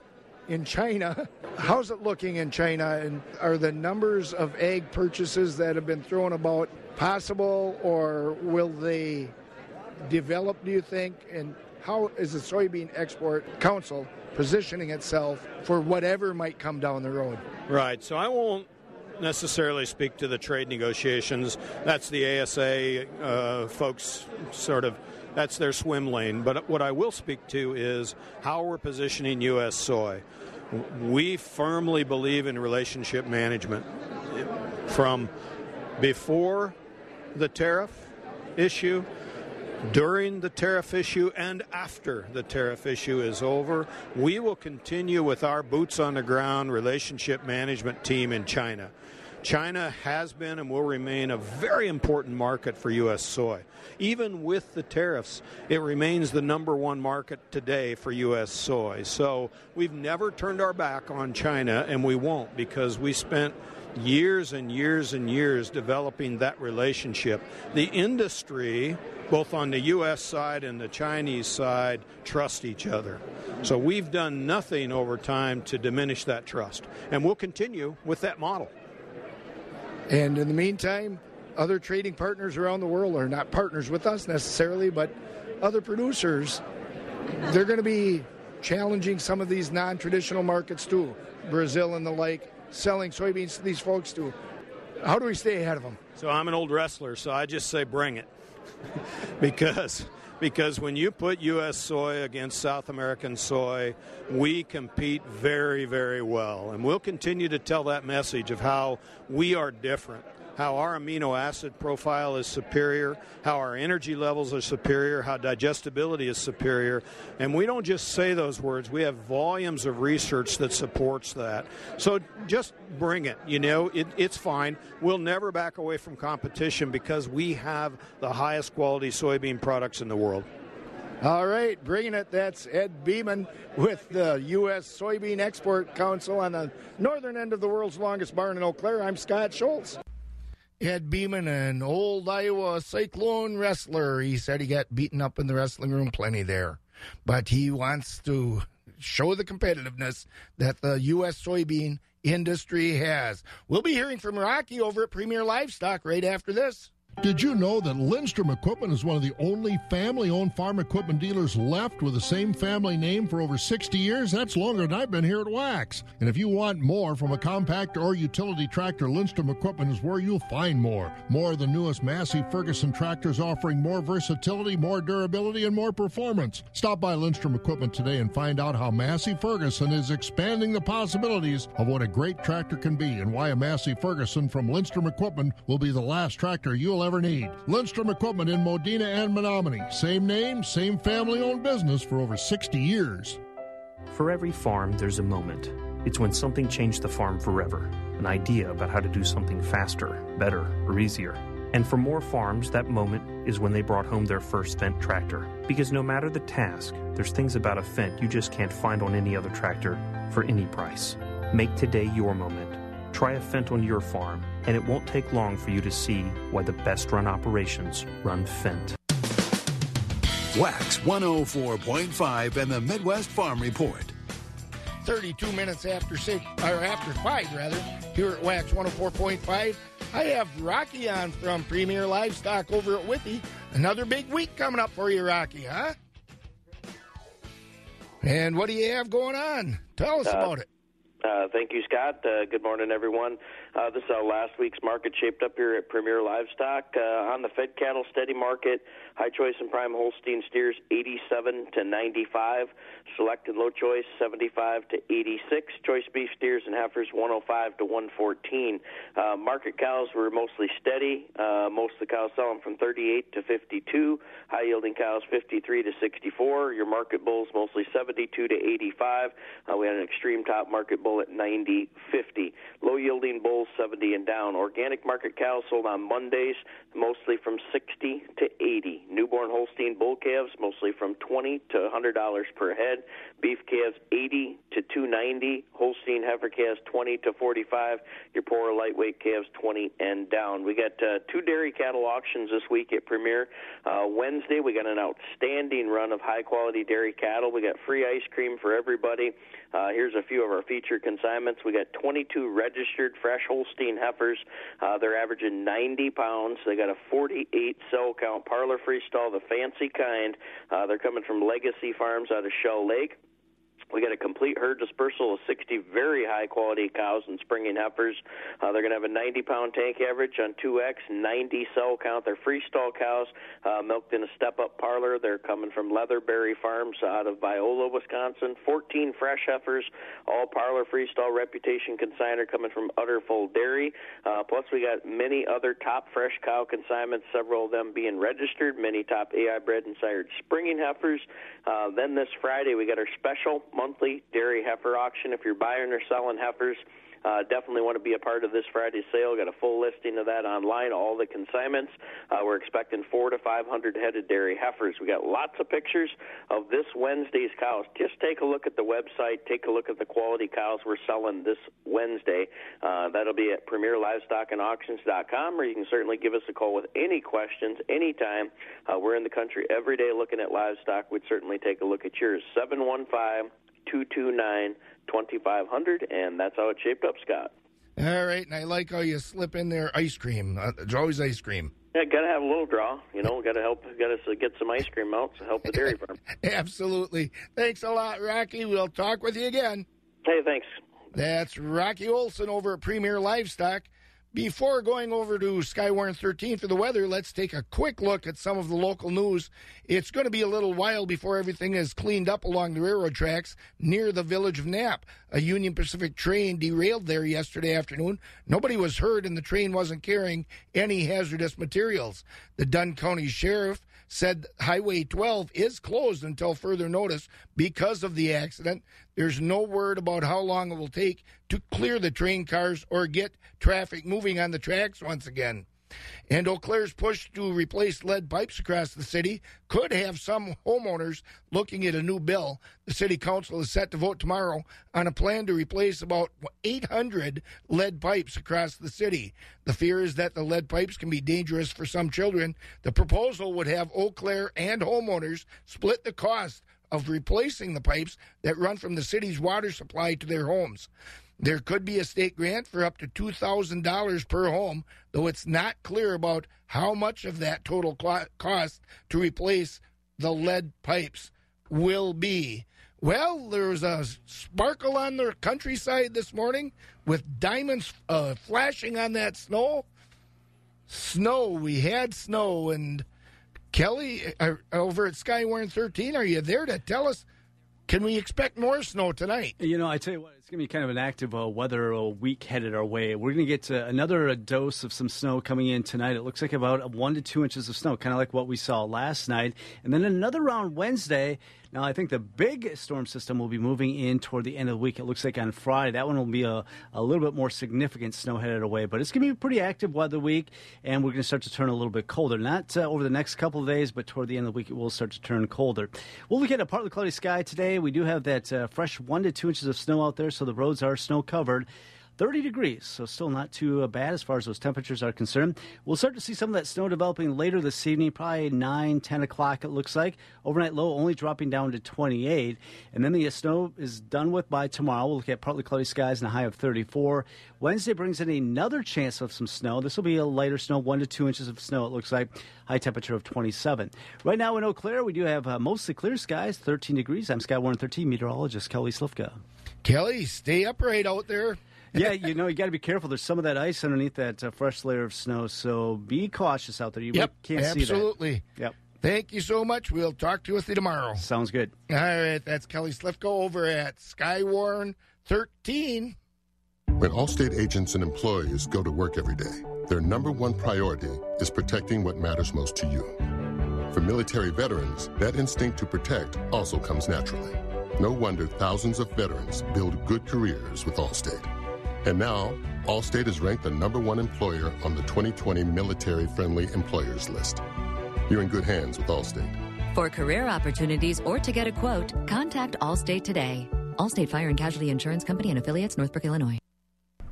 in China. How's it looking in China? And are the numbers of egg purchases that have been thrown about possible, or will they develop, do you think? And how is the Soybean Export Council positioning itself for whatever might come down the road? Right. So I won't necessarily speak to the trade negotiations. That's the ASA uh, folks sort of that's their swim lane. But what I will speak to is how we're positioning U.S. soy. We firmly believe in relationship management from before the tariff issue during the tariff issue and after the tariff issue is over. We will continue with our boots on the ground relationship management team in China. China has been and will remain a very important market for U.S. soy. Even with the tariffs, it remains the number one market today for U.S. soy. So we've never turned our back on China, and we won't because we spent years and years and years developing that relationship. The industry, both on the U.S. side and the Chinese side, trust each other. So we've done nothing over time to diminish that trust. And we'll continue with that model. And in the meantime, other trading partners around the world are not partners with us necessarily, but other producers, they're going to be challenging some of these non traditional markets too, Brazil and the like, selling soybeans to these folks too. How do we stay ahead of them? So I'm an old wrestler, so I just say bring it. because because when you put U.S. soy against South American soy, we compete very, very well. And we'll continue to tell that message of how we are different how our amino acid profile is superior, how our energy levels are superior, how digestibility is superior. And we don't just say those words, we have volumes of research that supports that. So just bring it. You know, it, it's fine. We'll never back away from competition because we have the highest quality soybean products in the world. All right, bringing it. That's Ed Beeman with the U.S. Soybean Export Council on the northern end of the world's longest barn in Eau Claire. I'm Scott Schultz. Ed Beeman, an old Iowa Cyclone wrestler. He said he got beaten up in the wrestling room plenty there. But he wants to show the competitiveness that the U.S. soybean industry has. We'll be hearing from Rocky over at Premier Livestock right after this. Did you know that Lindstrom Equipment is one of the only family owned farm equipment dealers left with the same family name for over 60 years? That's longer than I've been here at Wax. And if you want more from a compact or utility tractor, Lindstrom Equipment is where you'll find more. More of the newest Massey Ferguson tractors offering more versatility, more durability, and more performance. Stop by Lindstrom Equipment today and find out how Massey Ferguson is expanding the possibilities of what a great tractor can be and why a Massey Ferguson from Lindstrom Equipment will be the last tractor you'll ever need. Lindstrom Equipment in Modena and Menomonie. Same name, same family owned business for over 60 years. For every farm, there's a moment. It's when something changed the farm forever. An idea about how to do something faster, better, or easier. And for more farms, that moment is when they brought home their first Fendt tractor. Because no matter the task, there's things about a Fendt you just can't find on any other tractor for any price. Make today your moment. Try a Fendt on your farm, and it won't take long for you to see why the best run operations run Fendt. Wax 104.5 and the Midwest Farm Report. 32 minutes after six, or after five, rather, here at Wax 104.5. I have Rocky on from Premier Livestock over at Withee. Another big week coming up for you, Rocky, huh? And what do you have going on? Tell us Uh, about it. Uh, thank you, Scott. Uh, good morning, everyone. Uh, this is how last week's market shaped up here at Premier Livestock. Uh, on the fed cattle steady market, high choice and prime Holstein steers 87 to 95, select and low choice 75 to 86, choice beef steers and heifers 105 to 114. Uh, market cows were mostly steady. Most of the cows selling from 38 to 52, high yielding cows 53 to 64. Your market bulls mostly 72 to 85. Uh, we had an extreme top market bull at 90 50. Low yielding bulls 70 and down. Organic market cows sold on Mondays, mostly from 60 to 80. Newborn Holstein bull calves, mostly from 20 to $100 per head. Beef calves 80 to 290. Holstein heifer calves 20 to 45. Your poorer lightweight calves 20 and down. We got uh, two dairy cattle auctions this week at Premier. Uh, Wednesday we got an outstanding run of high quality dairy cattle. We got free ice cream for everybody. Uh, here's a few of our featured consignments. We got 22 registered fresh Holstein heifers. Uh, they're averaging 90 pounds. They got a 48 cell count parlor freestall, the fancy kind. Uh, they're coming from Legacy Farms out of Shell Lake. We got a complete herd dispersal of 60 very high quality cows and springing heifers. Uh, they're going to have a 90 pound tank average on 2X, 90 cell count. They're freestall cows, uh, milked in a step up parlor. They're coming from Leatherberry Farms out of Viola, Wisconsin. 14 fresh heifers, all parlor freestall reputation consignor coming from Utterfold Dairy. Uh, plus, we got many other top fresh cow consignments, several of them being registered, many top AI bred and sired springing heifers. Uh, then this Friday, we got our special monthly dairy heifer auction. If you're buying or selling heifers, uh, definitely want to be a part of this Friday's sale. Got a full listing of that online, all the consignments. Uh, we're expecting four to 500 headed dairy heifers. We got lots of pictures of this Wednesday's cows. Just take a look at the website. Take a look at the quality cows we're selling this Wednesday. Uh, that'll be at PremierLivestockAndAuctions.com, or you can certainly give us a call with any questions anytime. Uh, we're in the country every day looking at livestock. We'd certainly take a look at yours. 715 229 2500 and that's how it shaped up, Scott. All right, and I like how you slip in there ice cream. Uh, there's always ice cream. Yeah, got to have a little draw. You know, got to help, got to get some ice cream out to help the dairy farm. Absolutely. Thanks a lot, Rocky. We'll talk with you again. Hey, thanks. That's Rocky Olson over at Premier Livestock. Before going over to Skywarn 13 for the weather, let's take a quick look at some of the local news. It's going to be a little while before everything is cleaned up along the railroad tracks near the village of Knapp. A Union Pacific train derailed there yesterday afternoon. Nobody was hurt, and the train wasn't carrying any hazardous materials. The Dunn County Sheriff said Highway 12 is closed until further notice because of the accident. There's no word about how long it will take to clear the train cars or get traffic moving on the tracks once again. And Eau Claire's push to replace lead pipes across the city could have some homeowners looking at a new bill. The city council is set to vote tomorrow on a plan to replace about 800 lead pipes across the city. The fear is that the lead pipes can be dangerous for some children. The proposal would have Eau Claire and homeowners split the cost of replacing the pipes that run from the city's water supply to their homes. There could be a state grant for up to $2,000 per home, though it's not clear about how much of that total cost to replace the lead pipes will be. Well, there's a sparkle on the countryside this morning with diamonds uh, flashing on that snow. Snow, we had snow, and Kelly uh, over at Skywarn 13, are you there to tell us? Can we expect more snow tonight? You know, I tell you what, it's going to be kind of an active uh, weather uh, week headed our way. We're going to get uh, another dose of some snow coming in tonight. It looks like about one to two inches of snow, kind of like what we saw last night. And then another round Wednesday. Now, I think the big storm system will be moving in toward the end of the week. It looks like on Friday. That one will be a, a little bit more significant snow headed away. But it's going to be a pretty active weather week, and we're going to start to turn a little bit colder. Not uh, over the next couple of days, but toward the end of the week, it will start to turn colder. We'll look at a partly cloudy sky today. We do have that uh, fresh one to two inches of snow out there, so the roads are snow covered. 30 degrees, so still not too uh, bad as far as those temperatures are concerned. We'll start to see some of that snow developing later this evening, probably 9, 10 o'clock, it looks like. Overnight low only dropping down to 28. And then the uh, snow is done with by tomorrow. We'll look at partly cloudy skies and a high of 34. Wednesday brings in another chance of some snow. This will be a lighter snow, 1 to 2 inches of snow, it looks like. High temperature of 27. Right now in Eau Claire, we do have uh, mostly clear skies, 13 degrees. I'm Skywarn 13 meteorologist Kelly Slifka. Kelly, stay upright out there yeah, you know, you got to be careful. There's some of that ice underneath that uh, fresh layer of snow, so be cautious out there. You yep, can't absolutely. see that. Absolutely. Yep. Thank you so much. We'll talk to you with you tomorrow. Sounds good. All right, that's Kelly Slifko over at Skywarn 13. When Allstate agents and employees go to work every day, their number one priority is protecting what matters most to you. For military veterans, that instinct to protect also comes naturally. No wonder thousands of veterans build good careers with Allstate. And now, Allstate is ranked the number one employer on the 2020 Military Friendly Employers list. You're in good hands with Allstate. For career opportunities or to get a quote, contact Allstate today. Allstate Fire and Casualty Insurance Company and affiliates, Northbrook, Illinois.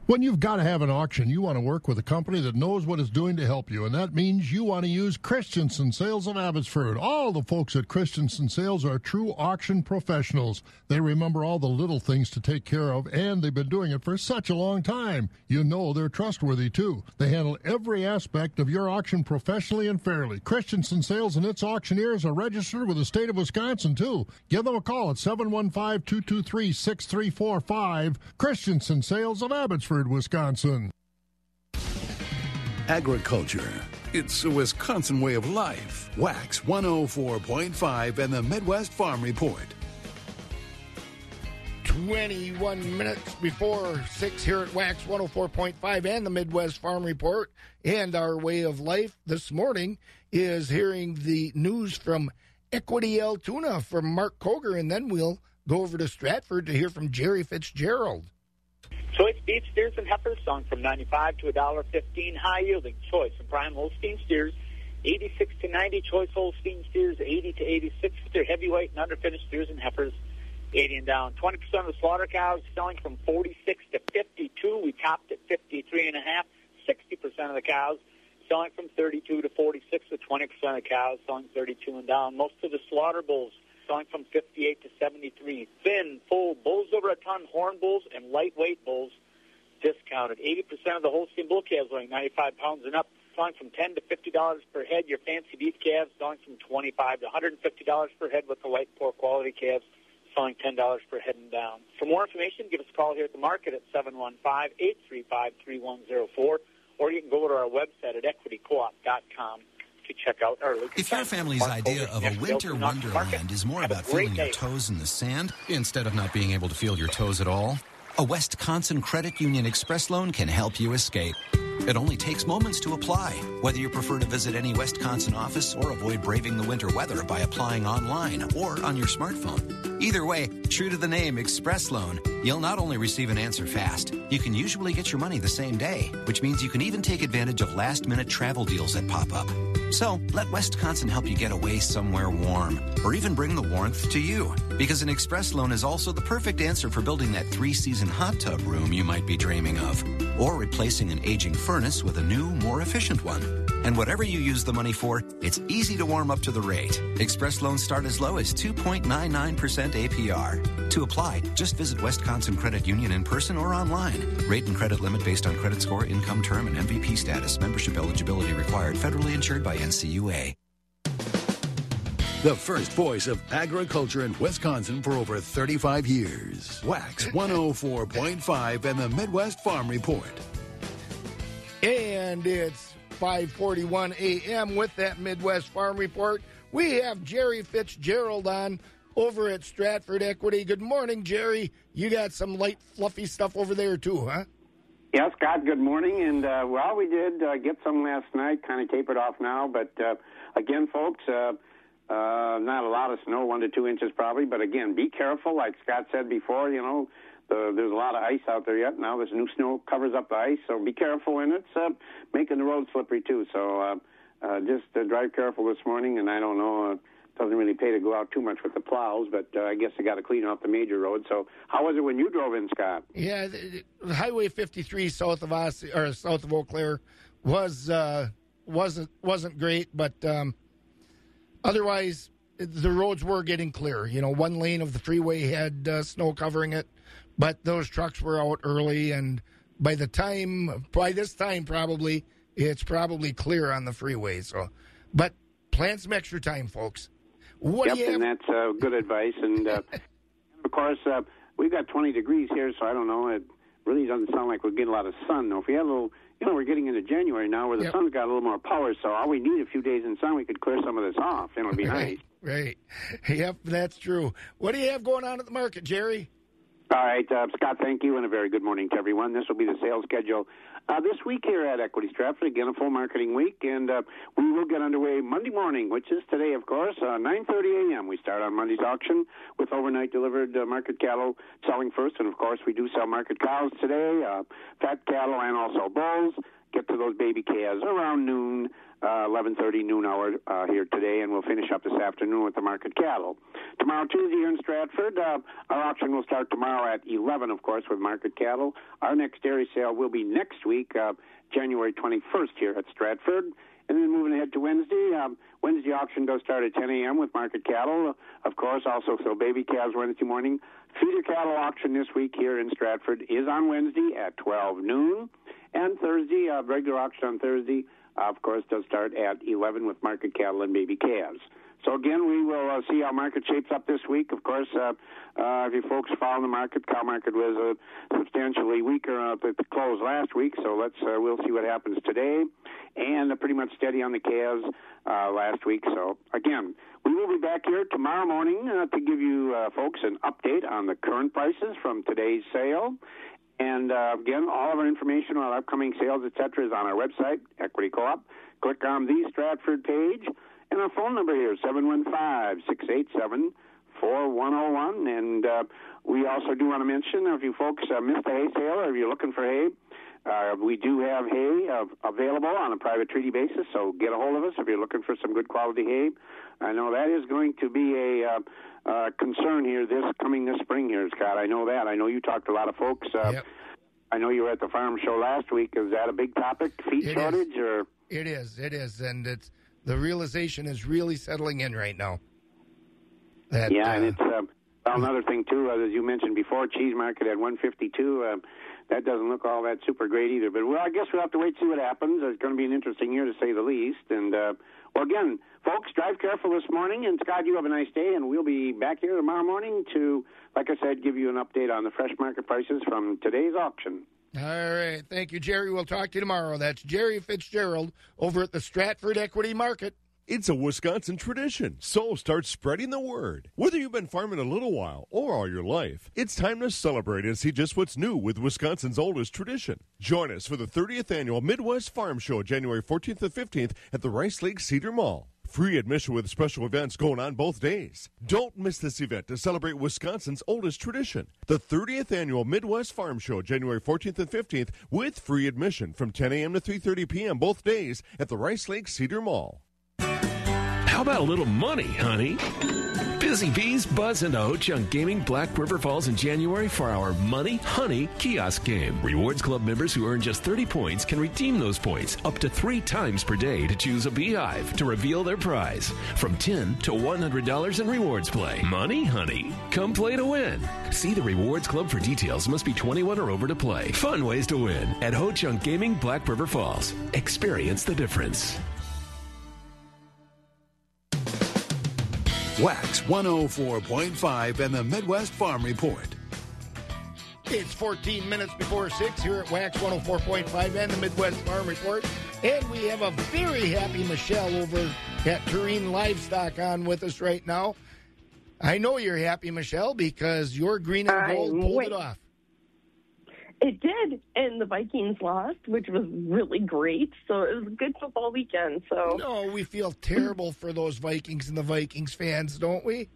When you've got to have an auction, you want to work with a company that knows what it's doing to help you, and that means you want to use Christensen Sales of Abbotsford. All the folks at Christensen Sales are true auction professionals. They remember all the little things to take care of, and they've been doing it for such a long time. You know they're trustworthy too. They handle every aspect of your auction professionally and fairly. Christensen Sales and its auctioneers are registered with the state of Wisconsin too. Give them a call at 715-223-6345. Christensen Sales of Abbotsford. Wisconsin. Agriculture. It's a Wisconsin way of life. Wax 104.5 and the Midwest Farm Report. 21 minutes before 6 here at Wax 104.5 and the Midwest Farm Report. And our way of life this morning is hearing the news from Equity Altoona from Mark Koger, and then we'll go over to Stratford to hear from Jerry Fitzgerald. Choice beef steers and heifers selling from 95 to $1.15. High yielding choice and prime Holstein steers 86 to 90. Choice Holstein steers 80 to 86. Their heavyweight and underfinished steers and heifers 80 and down. 20% of the slaughter cows selling from 46 to 52. We topped at 53 and a half. 60% of the cows selling from 32 to 46. To 20% of the cows selling 32 and down. Most of the slaughter bulls selling from 58 to 73. Thin, full bulls over a ton, horn bulls, and lightweight bulls discounted. 80% of the Holstein bull calves weighing 95 pounds and up, selling from 10 to $50 per head. Your fancy beef calves selling from 25 to $150 per head with the light poor quality calves selling $10 per head and down. For more information, give us a call here at the market at 715-835-3104, or you can go to our website at equitycoop.com to check out our Lucas If your family's idea of a winter wonderland is more about feeling your toes in the sand instead of not being able to feel your toes at all, a Wisconsin Credit Union Express loan can help you escape. It only takes moments to apply. Whether you prefer to visit any Wisconsin office or avoid braving the winter weather by applying online or on your smartphone. Either way, true to the name Express Loan, you'll not only receive an answer fast, you can usually get your money the same day, which means you can even take advantage of last minute travel deals that pop up. So let Wisconsin help you get away somewhere warm, or even bring the warmth to you. Because an express loan is also the perfect answer for building that three season hot tub room you might be dreaming of, or replacing an aging furnace with a new, more efficient one. And whatever you use the money for, it's easy to warm up to the rate. Express loans start as low as 2.99% APR. To apply, just visit Wisconsin Credit Union in person or online. Rate and credit limit based on credit score, income term, and MVP status. Membership eligibility required. Federally insured by NCUA. The first voice of agriculture in Wisconsin for over 35 years. Wax 104.5 and the Midwest Farm Report. And it's 5:41 a.m. with that Midwest Farm Report. We have Jerry Fitzgerald on over at Stratford Equity. Good morning, Jerry. You got some light, fluffy stuff over there too, huh? Yeah, Scott, good morning. And, uh, well, we did uh, get some last night, kind of tapered off now. But, uh, again, folks, uh, uh, not a lot of snow, one to two inches probably. But, again, be careful. Like Scott said before, you know, the, there's a lot of ice out there yet. Now this new snow covers up the ice, so be careful. And it's uh, making the road slippery, too. So uh, uh, just uh, drive careful this morning. And I don't know, uh, doesn't really pay to go out too much with the plows, but uh, I guess they got to clean off the major roads. So how was it when you drove in, Scott? Yeah, the, the Highway 53 south of us or south of Eau Claire was uh, wasn't wasn't great, but um, otherwise the roads were getting clear. You know, one lane of the freeway had uh, snow covering it, but those trucks were out early, and by the time by this time probably it's probably clear on the freeway. So, but plan some extra time, folks. What yep, do you have? and that's uh, good advice. And uh, of course, uh, we've got 20 degrees here, so I don't know. It really doesn't sound like we're getting a lot of sun. Now, if we had a little, you know, we're getting into January now where the Yep. sun's got a little more power, so all we need a few days in sun, we could clear some of this off. and it'd be nice. Right. Yep, that's true. What do you have going on at the market, Jerry? All right, uh, Scott, thank you, and a very good morning to everyone. This will be the sales schedule uh, this week here at Equity Stratford. Again, a full marketing week, and uh, we will get underway Monday morning, which is today, of course, uh, 9:30 a.m. We start on Monday's auction with overnight delivered uh, market cattle selling first, and of course, we do sell market cows today, uh, fat cattle, and also bulls. Get to those baby calves around noon. Uh, 11:30 noon hour uh, here today, and we'll finish up this afternoon with the market cattle. Tomorrow, Tuesday, here in Stratford, uh, our auction will start tomorrow at 11, of course, with market cattle. Our next dairy sale will be next week, uh, January 21st, here at Stratford. And then moving ahead to Wednesday, um, Wednesday auction does start at 10 a.m. with market cattle, of course. Also, so baby calves Wednesday morning. Feeder cattle auction this week here in Stratford is on Wednesday at 12 noon, and Thursday, uh, regular auction on Thursday, uh, of course, does start at 11 with market cattle and baby calves. So again, we will uh, see how market shapes up this week. Of course, uh, uh, if you folks follow the market, cow market was uh, substantially weaker at the close last week. So let's uh, we'll see what happens today, and uh, pretty much steady on the calves uh, last week. So again, we will be back here tomorrow morning uh, to give you uh, folks an update on the current prices from today's sale. And uh, again, all of our information on upcoming sales, etc., is on our website, Equity Co-op. Click on the Stratford page, and our phone number here is 715-687-4101. And uh, we also do want to mention, if you folks uh, missed the hay sale or if you're looking for hay, uh, we do have hay uh, available on a private treaty basis, so get a hold of us if you're looking for some good quality hay. I know that is going to be a uh, uh, concern here this coming this spring here, Scott. I know that. I know you talked to a lot of folks. Uh, Yep. I know you were at the farm show last week. Is that a big topic? Feed It is. shortage or? It is. It is, and it's the realization is really settling in right now. That, yeah, and uh, it's uh, well, another thing too, uh, as you mentioned before, cheese market at 152. Uh, that doesn't look all that super great either. But well, I guess we'll have to wait to see what happens. It's going to be an interesting year to say the least. And uh, well, again, folks, drive careful this morning. And Scott, you have a nice day, and we'll be back here tomorrow morning to, like I said, give you an update on the fresh market prices from today's auction. All right. Thank you, Jerry. We'll talk to you tomorrow. That's Jerry Fitzgerald over at the Stratford Equity Market. It's a Wisconsin tradition, so start spreading the word. Whether you've been farming a little while or all your life, it's time to celebrate and see just what's new with Wisconsin's oldest tradition. Join us for the 30th annual Midwest Farm Show, January 14th and 15th at the Rice Lake Cedar Mall. Free admission with special events going on both days. Don't miss this event to celebrate Wisconsin's oldest tradition. The 30th annual Midwest Farm Show, January 14th and 15th, with free admission from 10 a.m. to 3:30 p.m. both days at the Rice Lake Cedar Mall. How about a little money, honey? Busy Bees, Buzz, and Ho Chunk Gaming Black River Falls in January for our Money Honey kiosk game. Rewards Club members who earn just 30 points can redeem those points up to three times per day to choose a beehive to reveal their prize. From 10 to $100 in rewards play. Money Honey. Come play to win. See the Rewards Club for details. Must be 21 or over to play. Fun ways to win at Ho Chunk Gaming Black River Falls. Experience the difference. Wax 104.5 and the Midwest Farm Report. It's 14 minutes before 6 here at Wax 104.5 and the Midwest Farm Report. And we have a very happy Michelle over at Tureen Livestock on with us right now. I know you're happy, Michelle, because your green and gold pulled it off. It did, and the Vikings lost, which was really great. So it was a good football weekend. So No, we feel terrible for those Vikings and the Vikings fans, don't we?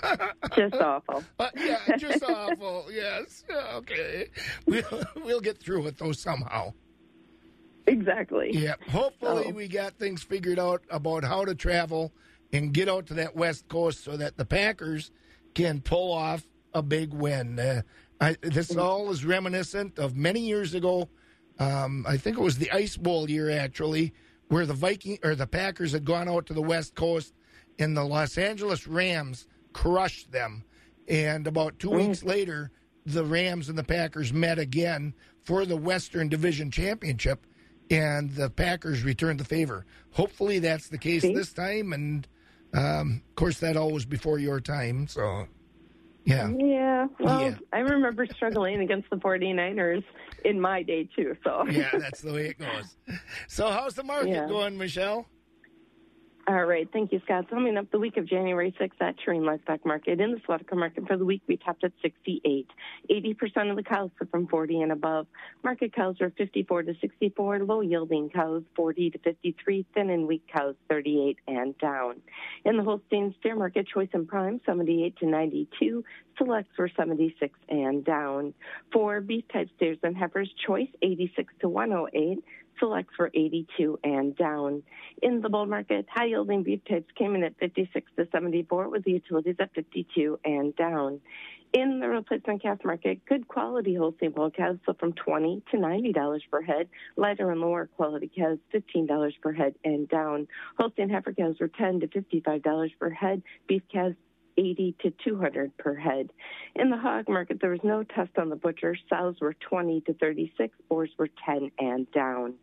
just awful. Uh, yeah, just awful. Yes. Okay. We'll, we'll get through it, though, somehow. Exactly. Yeah. Hopefully, So- we got things figured out about how to travel and get out to that West Coast so that the Packers can pull off a big win. Uh, I, this all is reminiscent of many years ago. Um, I think it was the Ice Bowl year, actually, where the Viking or the Packers had gone out to the West Coast, and the Los Angeles Rams crushed them. And about two weeks later, the Rams and the Packers met again for the Western Division Championship, and the Packers returned the favor. Hopefully, that's the case this time. And um, of course, that all was before your time. So, yeah. Yeah. Well, Yeah. I remember struggling against the 49ers in my day, too. So Yeah, that's the way it goes. So, how's the market Yeah. going, Michelle? All right. Thank you, Scott. Summing up the week of January 6th at Turin Livestock Market. In the Swatica market for the week, we topped at 68. 80% of the cows are from 40 and above. Market cows are 54 to 64. Low yielding cows 40 to 53. Thin and weak cows 38 and down. In the Holstein steer market, choice and prime 78 to 92. Selects were 76 and down. For beef type steers and heifers, choice 86 to 108. Select for 82 and down. In the bull market, high yielding beef types came in at 56 to 74 with the utilities at 52 and down. In the replacement calf market, good quality wholesale bull calves sell from 20 to $90 per head. Lighter and lower quality calves, $15 per head and down. Holstein heifer calves were 10 to $55 per head. Beef calves 80 to 200 per head. In the hog market, there was no test on the butcher. Sows were 20 to 36, boars were 10 and down.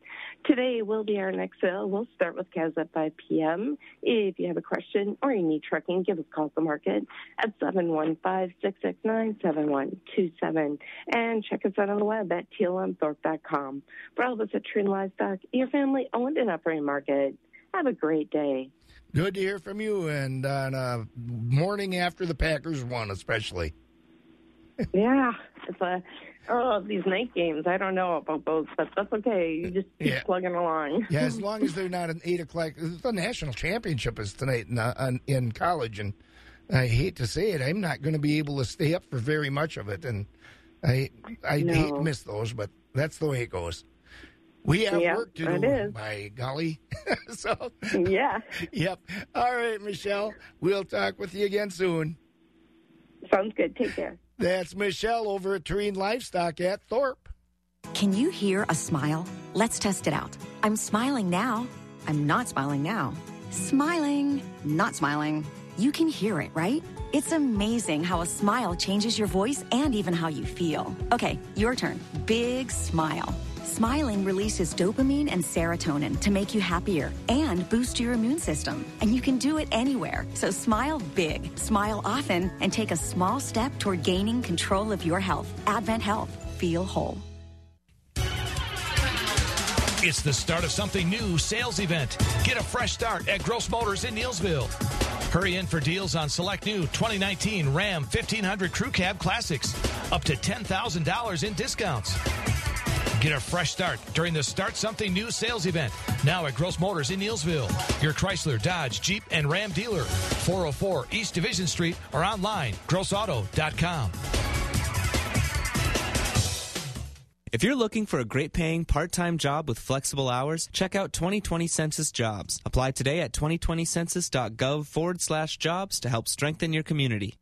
Today will be our next sale. We'll start with calves at 5 p.m. If you have a question or you need trucking, give us a call at the market at 715-669-7127 and check us out on the web at tlmthorp.com. For all of us at True Livestock, your family owned and operated market. Have a great day. Good to hear from you, and on a morning after the Packers won, especially. yeah, it's a oh these night games. I don't know about those, but that's okay. You just keep Yeah. plugging along. yeah, as long as they're not an eight o'clock. The national championship is tonight in, uh, in college, and I hate to say it, I'm not going to be able to stay up for very much of it, and I I No. hate to miss those, but that's the way it goes. We have Yeah, work to it do. is. By golly, so yeah. Yep. All right, Michelle. We'll talk with you again soon. Sounds good. Take care. That's Michelle over at Terrain Livestock at Thorp. Can you hear a smile? Let's test it out. I'm smiling now. I'm not smiling now. Smiling, not smiling. You can hear it, right? It's amazing how a smile changes your voice and even how you feel. Okay, your turn. Big smile. Smiling releases dopamine and serotonin to make you happier and boost your immune system. And you can do it anywhere. So smile big, smile often, and take a small step toward gaining control of your health. Advent Health. Feel whole. It's the start of something new sales event. Get a fresh start at Gross Motors in Neillsville. Hurry in for deals on select new 2019 Ram 1500 Crew Cab Classics, up to $10,000 in discounts. Get a fresh start during the Start Something New sales event now at Gross Motors in Neillsville. Your Chrysler, Dodge, Jeep, and Ram dealer. 404 East Division Street or online, grossauto.com. If you're looking for a great paying part time job with flexible hours, check out 2020 Census Jobs. Apply today at 2020census.gov forward slash jobs to help strengthen your community.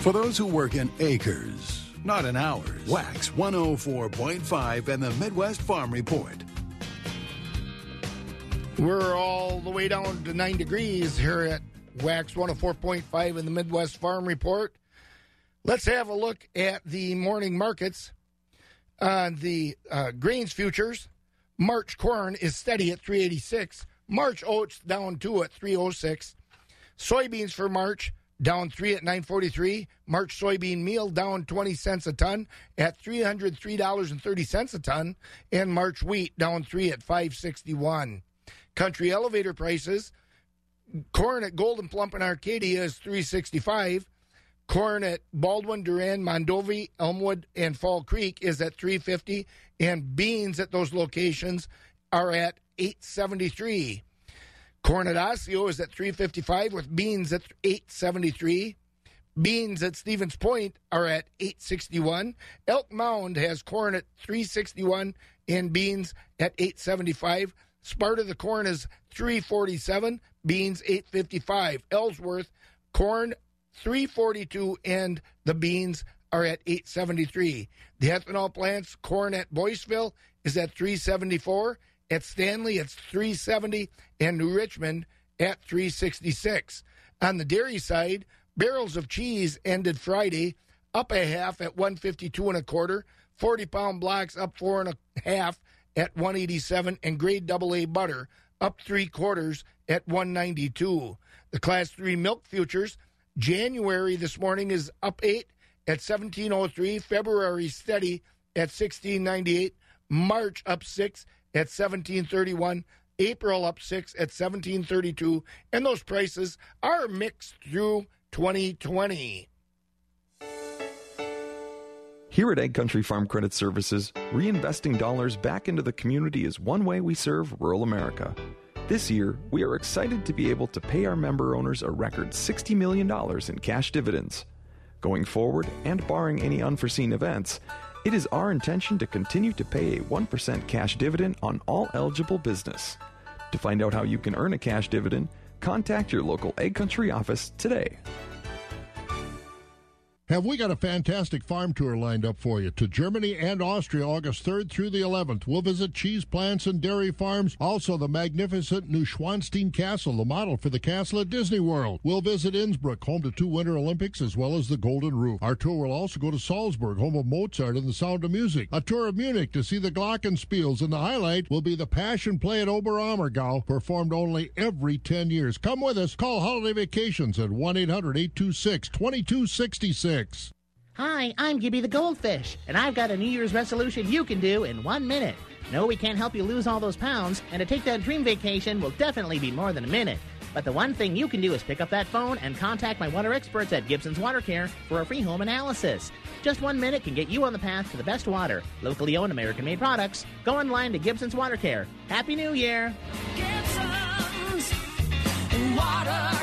For those who work in acres, not in hours, Wax 104.5 and the Midwest Farm Report. We're all the way down to nine degrees here at Wax 104.5 in the Midwest Farm Report. Let's have a look at the morning markets. On the uh, grains futures, March corn is steady at 386. March oats down two at 306. Soybeans for March down three at 943. March soybean meal down 20 cents a ton at $303.30 a ton. And March wheat down three at 561. Country elevator prices. Corn at Gold'n Plump in Arcadia is 365. Corn at Baldwin, Durand, Mondovi, Elmwood, and Fall Creek is at 350, and beans at those locations are at 873. Corn at Osseo is at 355 with beans at 873. Beans at Stevens Point are at 861. Elk Mound has corn at 361 and beans at 875. Sparta the corn is 347, beans 855. Ellsworth corn 342 and the beans are at 873. The ethanol plants corn at Boyceville is at 374. At Stanley it's 370 and New Richmond at 366. On the dairy side, barrels of cheese ended Friday up a half at 152 and a quarter. 40 pound blocks up four and a half at 187 and grade double A butter up three quarters at 192. The class three milk futures January this morning is up eight at 1703. February steady at 1698. March up six at 1731. April up six at 1732. And those prices are mixed through 2020. Here at Ag Country Farm Credit Services, reinvesting dollars back into the community is one way we serve rural America. This year, we are excited to be able to pay our member owners a record $60 million in cash dividends. Going forward, and barring any unforeseen events, It is our intention to continue to pay a 1% cash dividend on all eligible business. To find out how you can earn a cash dividend, contact your local Ag Country office today. Have we got a fantastic farm tour lined up for you to Germany and Austria August 3rd through the 11th? We'll visit cheese plants and dairy farms, also the magnificent Neuschwanstein Castle, the model for the castle at Disney World. We'll visit Innsbruck, home to two Winter Olympics, as well as the Golden Roof. Our tour will also go to Salzburg, home of Mozart and the Sound of Music. A tour of Munich to see the Glockenspiels, and the highlight will be the Passion Play at Oberammergau, performed only every 10 years. Come with us. Call Holiday Vacations at 1 800 826 2266. Hi, I'm Gibby the Goldfish, and I've got a New Year's resolution you can do in one minute. No, we can't help you lose all those pounds, and to take that dream vacation will definitely be more than a minute. But the one thing you can do is pick up that phone and contact my water experts at Gibson's Water Care for a free home analysis. Just one minute can get you on the path to the best water. Locally owned American made products. Go online to Gibson's Water Care. Happy New Year! Gibson's Water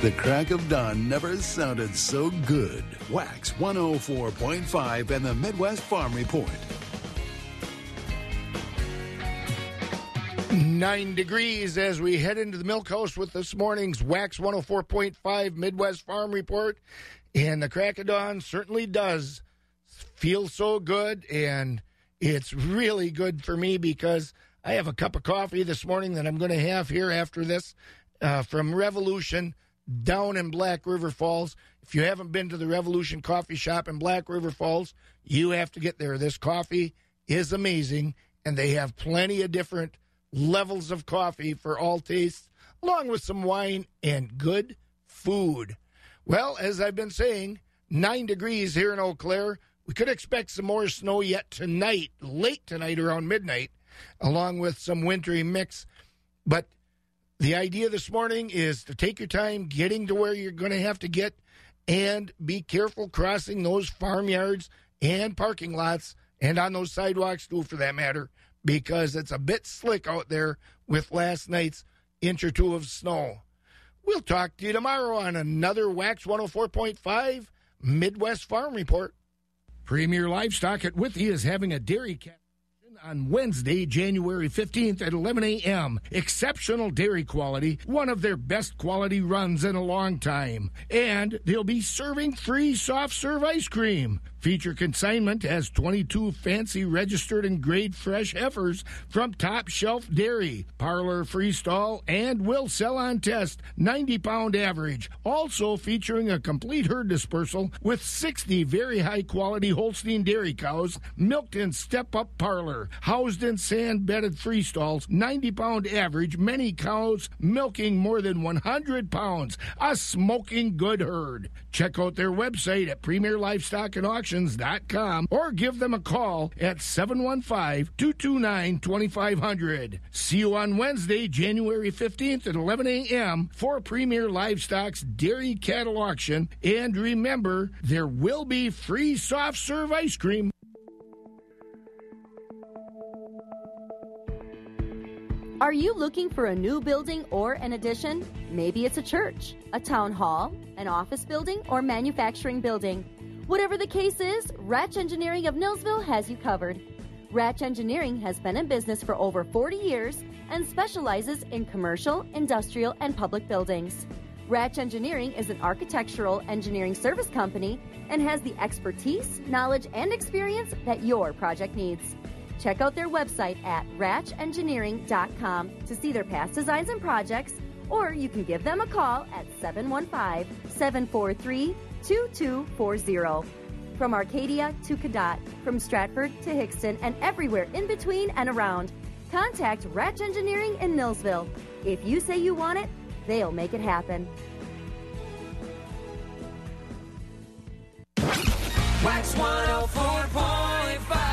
The crack of dawn never sounded so good. Wax 104.5 and the Midwest Farm Report. Nine degrees as we head into the milk house with this morning's Wax 104.5 Midwest Farm Report. And the crack of dawn certainly does feel so good. And it's really good for me because I have a cup of coffee this morning that I'm going to have here after this uh, from Revolution down in Black River Falls. If you haven't been to the Revolution Coffee Shop in Black River Falls, you have to get there. This coffee is amazing, and they have plenty of different levels of coffee for all tastes, along with some wine and good food. Well, as I've been saying, nine degrees here in Eau Claire. We could expect some more snow yet tonight, late tonight around midnight, along with some wintry mix. But the idea this morning is to take your time getting to where you're going to have to get and be careful crossing those farmyards and parking lots and on those sidewalks too, for that matter, because it's a bit slick out there with last night's inch or two of snow. We'll talk to you tomorrow on another Wax 104.5 Midwest Farm Report. Premier Livestock at Withee is having a dairy cat on Wednesday, January 15th at 11 a.m. Exceptional dairy quality, one of their best quality runs in a long time. And they'll be serving free soft serve ice cream. Feature consignment has 22 fancy registered and grade fresh heifers from Top Shelf Dairy, Parlor Freestall, and will sell on test 90 pound average. Also featuring a complete herd dispersal with 60 very high quality Holstein dairy cows milked in step up parlor, housed in sand bedded freestalls, 90 pound average, many cows milking more than 100 pounds. A smoking good herd. Check out their website at Premier Livestock and Auctions.com or give them a call at 715 229 2500. See you on Wednesday, January 15th at 11 a.m. for Premier Livestock's Dairy Cattle Auction. And remember, there will be free soft serve ice cream. Are you looking for a new building or an addition? Maybe it's a church, a town hall, an office building, or manufacturing building. Whatever the case is, Ratch Engineering of Neillsville has you covered. Ratch Engineering has been in business for over 40 years and specializes in commercial, industrial, and public buildings. Ratch Engineering is an architectural engineering service company and has the expertise, knowledge, and experience that your project needs. Check out their website at ratchengineering.com to see their past designs and projects, or you can give them a call at 715 743 2240. From Arcadia to Cadott, from Stratford to Hixton, and everywhere in between and around, contact Ratch Engineering in Neillsville. If you say you want it, they'll make it happen. Wax 104.5